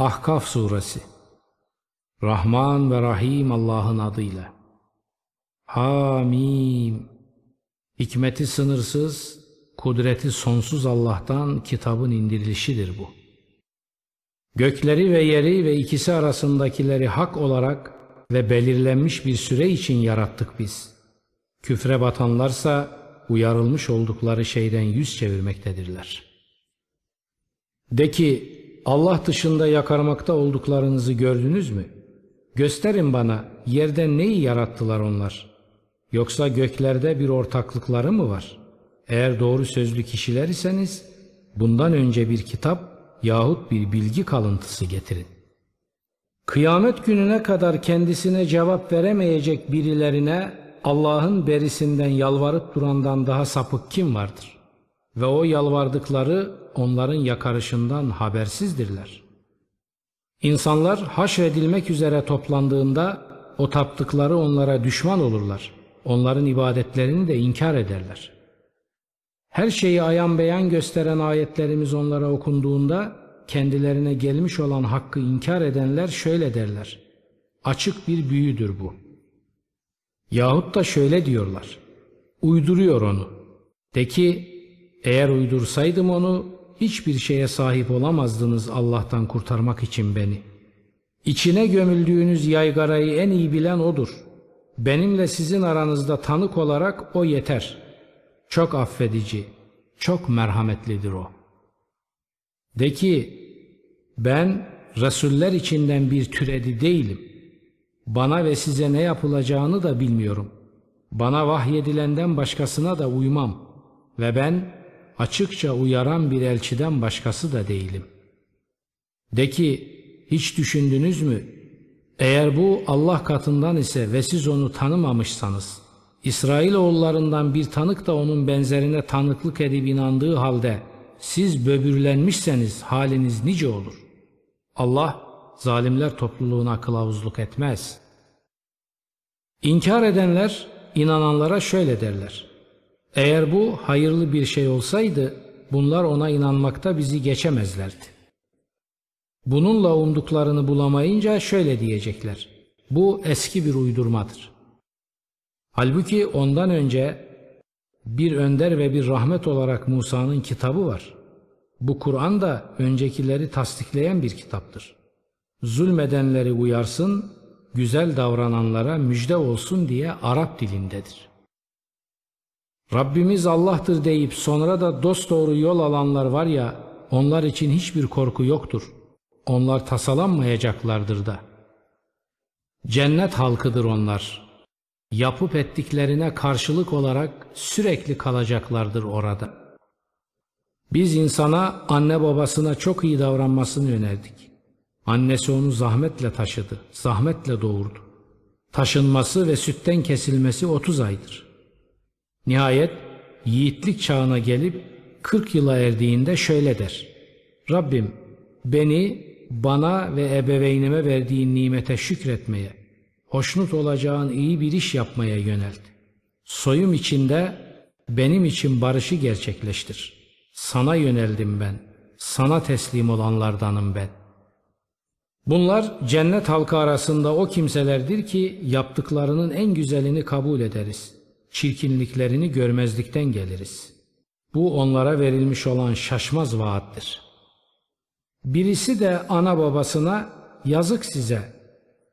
Ahkaf Suresi Rahman ve Rahim Allah'ın adıyla. Hamim. Hikmeti sınırsız, kudreti sonsuz Allah'tan kitabın indirilişidir bu. Gökleri ve yeri ve ikisi arasındakileri hak olarak ve belirlenmiş bir süre için yarattık biz. Küfre batanlarsa uyarılmış oldukları şeyden yüz çevirmektedirler. De ki Allah dışında yakarmakta olduklarınızı gördünüz mü? Gösterin bana yerden neyi yarattılar onlar? Yoksa göklerde bir ortaklıkları mı var? Eğer doğru sözlü kişiler iseniz bundan önce bir kitap yahut bir bilgi kalıntısı getirin. Kıyamet gününe kadar kendisine cevap veremeyecek birilerine Allah'ın berisinden yalvarıp durandan daha sapık kim vardır? Ve o yalvardıkları onların yakarışından habersizdirler. İnsanlar haşredilmek üzere toplandığında o taptıkları onlara düşman olurlar. Onların ibadetlerini de inkar ederler. Her şeyi ayan beyan gösteren ayetlerimiz onlara okunduğunda kendilerine gelmiş olan hakkı inkar edenler şöyle derler. Açık bir büyüdür bu. Yahut da şöyle diyorlar. Uyduruyor onu. De ki eğer uydursaydım onu hiçbir şeye sahip olamazdınız Allah'tan kurtarmak için beni. İçine gömüldüğünüz yaygarayı en iyi bilen odur. Benimle sizin aranızda tanık olarak o yeter. Çok affedici, çok merhametlidir o. De ki, ben Resuller içinden bir türedi değilim. Bana ve size ne yapılacağını da bilmiyorum. Bana vahyedilenden başkasına da uymam. Ve ben açıkça uyaran bir elçiden başkası da değilim. De ki, hiç düşündünüz mü? Eğer bu Allah katından ise ve siz onu tanımamışsanız, İsrailoğullarından bir tanık da onun benzerine tanıklık edip inandığı halde siz böbürlenmişseniz haliniz nice olur. Allah zalimler topluluğuna kılavuzluk etmez. İnkar edenler inananlara şöyle derler. Eğer bu hayırlı bir şey olsaydı bunlar ona inanmakta bizi geçemezlerdi. Bununla umduklarını bulamayınca şöyle diyecekler. Bu eski bir uydurmadır. Halbuki ondan önce bir önder ve bir rahmet olarak Musa'nın kitabı var. Bu Kur'an da öncekileri tasdikleyen bir kitaptır. Zulmedenleri uyarsın, güzel davrananlara müjde olsun diye Arap dilindedir. Rabbimiz Allah'tır deyip sonra da dosdoğru yol alanlar var ya, onlar için hiçbir korku yoktur. Onlar tasalanmayacaklardır da. Cennet halkıdır onlar. Yapıp ettiklerine karşılık olarak sürekli kalacaklardır orada. Biz insana anne babasına çok iyi davranmasını önerdik. Annesi onu zahmetle taşıdı, zahmetle doğurdu. Taşınması ve sütten kesilmesi 30 aydır. Nihayet yiğitlik çağına gelip 40 yıla erdiğinde şöyle der. Rabbim beni bana ve ebeveynime verdiğin nimete şükretmeye, hoşnut olacağın iyi bir iş yapmaya yönelt. Soyum içinde benim için barışı gerçekleştir. Sana yöneldim ben, sana teslim olanlardanım ben. Bunlar cennet halkı arasında o kimselerdir ki yaptıklarının en güzelini kabul ederiz. Çirkinliklerini görmezlikten geliriz. Bu onlara verilmiş olan şaşmaz vaattir. Birisi de ana babasına yazık size.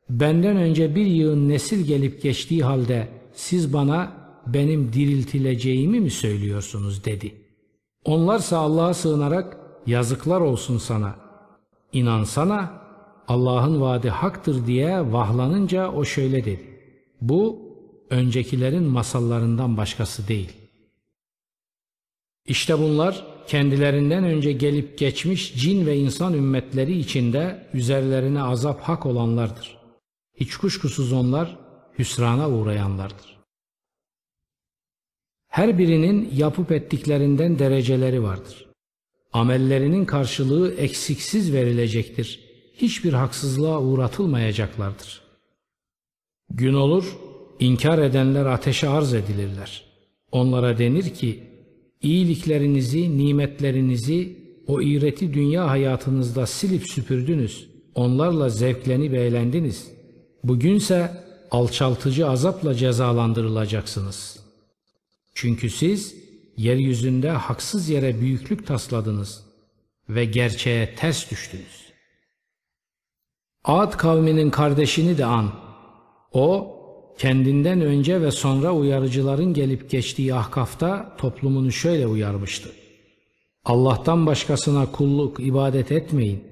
Benden önce bir yığın nesil gelip geçtiği halde siz bana benim diriltileceğimi mi söylüyorsunuz dedi. Onlarsa Allah'a sığınarak yazıklar olsun sana. İnansana Allah'ın vaadi haktır diye vahlanınca o şöyle dedi. Bu öncekilerin masallarından başkası değil. İşte bunlar kendilerinden önce gelip geçmiş cin ve insan ümmetleri içinde üzerlerine azap hak olanlardır. Hiç kuşkusuz onlar hüsrana uğrayanlardır. Her birinin yapıp ettiklerinden dereceleri vardır. Amellerinin karşılığı eksiksiz verilecektir hiçbir haksızlığa uğratılmayacaklardır. Gün olur, inkar edenler ateşe arz edilirler. Onlara denir ki, iyiliklerinizi, nimetlerinizi o iğreti dünya hayatınızda silip süpürdünüz. onlarla zevklenip eğlendiniz. Bugünse alçaltıcı azapla cezalandırılacaksınız. Çünkü siz yeryüzünde haksız yere büyüklük tasladınız ve gerçeğe ters düştünüz. Ad kavminin kardeşini de an. O, kendinden önce ve sonra uyarıcıların gelip geçtiği ahkafta toplumunu şöyle uyarmıştı. Allah'tan başkasına kulluk, ibadet etmeyin.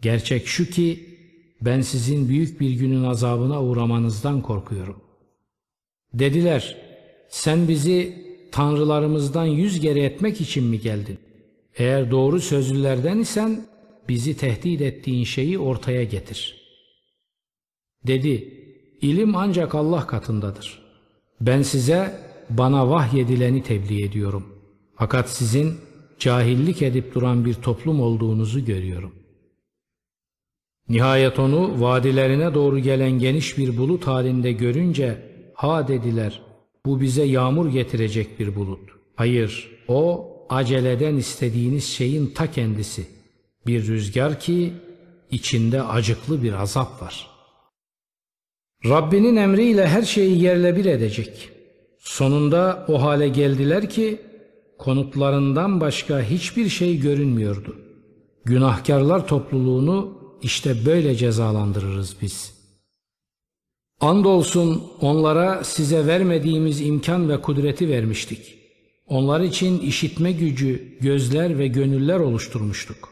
Gerçek şu ki ben sizin büyük bir günün azabına uğramanızdan korkuyorum. Dediler, sen bizi tanrılarımızdan yüz geri etmek için mi geldin? Eğer doğru sözlülerden isen bizi tehdit ettiğin şeyi ortaya getir. Dedi, ilim ancak Allah katındadır. Ben size bana vahyedileni tebliğ ediyorum. Fakat sizin cahillik edip duran bir toplum olduğunuzu görüyorum. Nihayet onu vadilerine doğru gelen geniş bir bulut halinde görünce ha dediler bu bize yağmur getirecek bir bulut. Hayır o aceleden istediğiniz şeyin ta kendisi. Bir rüzgar ki içinde acıklı bir azap var. Rabbinin emriyle her şeyi yerle bir edecek. Sonunda o hale geldiler ki konutlarından başka hiçbir şey görünmüyordu. Günahkarlar topluluğunu işte böyle cezalandırırız biz. Andolsun onlara size vermediğimiz imkan ve kudreti vermiştik. Onlar için işitme gücü, gözler ve gönüller oluşturmuştuk.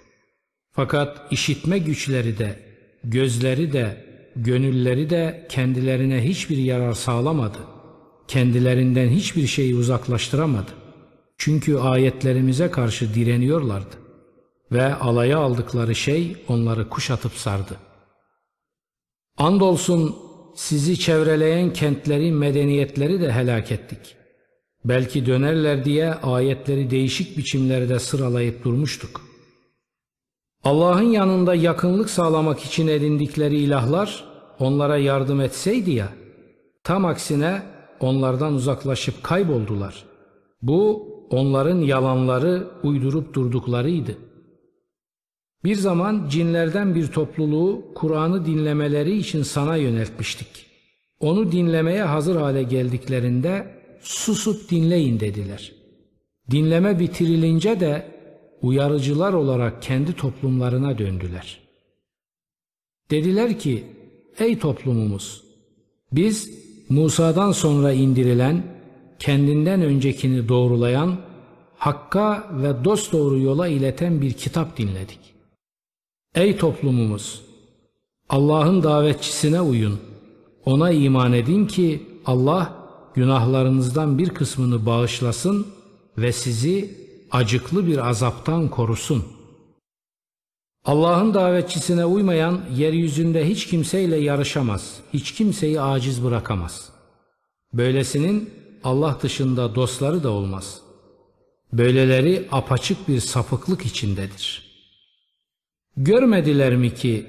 Fakat işitme güçleri de, gözleri de, gönülleri de kendilerine hiçbir yarar sağlamadı. Kendilerinden hiçbir şeyi uzaklaştıramadı. Çünkü ayetlerimize karşı direniyorlardı ve alaya aldıkları şey onları kuşatıp sardı. Andolsun sizi çevreleyen kentleri, medeniyetleri de helak ettik. Belki dönerler diye ayetleri değişik biçimlerde sıralayıp durmuştuk. Allah'ın yanında yakınlık sağlamak için edindikleri ilahlar onlara yardım etseydi ya, tam aksine onlardan uzaklaşıp kayboldular. Bu onların yalanları uydurup durduklarıydı. Bir zaman cinlerden bir topluluğu Kur'an'ı dinlemeleri için sana yöneltmiştik. Onu dinlemeye hazır hale geldiklerinde susup dinleyin dediler. Dinleme bitirilince de uyarıcılar olarak kendi toplumlarına döndüler. Dediler ki, ey toplumumuz, biz Musa'dan sonra indirilen, kendinden öncekini doğrulayan, hakka ve dosdoğru yola ileten bir kitap dinledik. Ey toplumumuz! Allah'ın davetçisine uyun. Ona iman edin ki Allah günahlarınızdan bir kısmını bağışlasın ve sizi acıklı bir azaptan korusun. Allah'ın davetçisine uymayan yeryüzünde hiç kimseyle yarışamaz, hiç kimseyi aciz bırakamaz. Böylesinin Allah dışında dostları da olmaz. Böyleleri apaçık bir sapıklık içindedir. Görmediler mi ki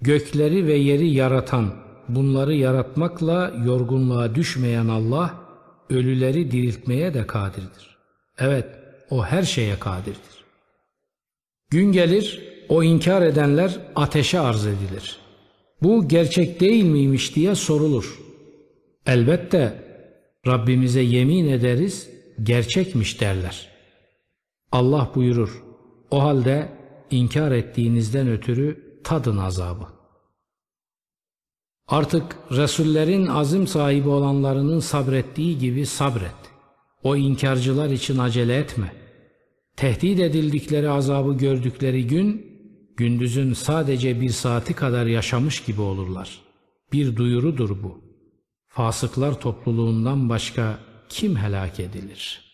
gökleri ve yeri yaratan, bunları yaratmakla yorgunluğa düşmeyen Allah, ölüleri diriltmeye de kadirdir. Evet, o her şeye kadirdir. Gün gelir, o inkar edenler ateşe arz edilir. Bu gerçek değil miymiş diye sorulur. Elbette Rabbimize yemin ederiz, gerçekmiş derler. Allah buyurur, o halde inkar ettiğinizden ötürü tadın azabı. Artık Resullerin azim sahibi olanlarının sabrettiği gibi sabret. O inkarcılar için acele etme. Tehdit edildikleri azabı gördükleri gün, gündüzün sadece bir saati kadar yaşamış gibi olurlar. Bir duyurudur bu. Fasıklar topluluğundan başka kim helak edilir?''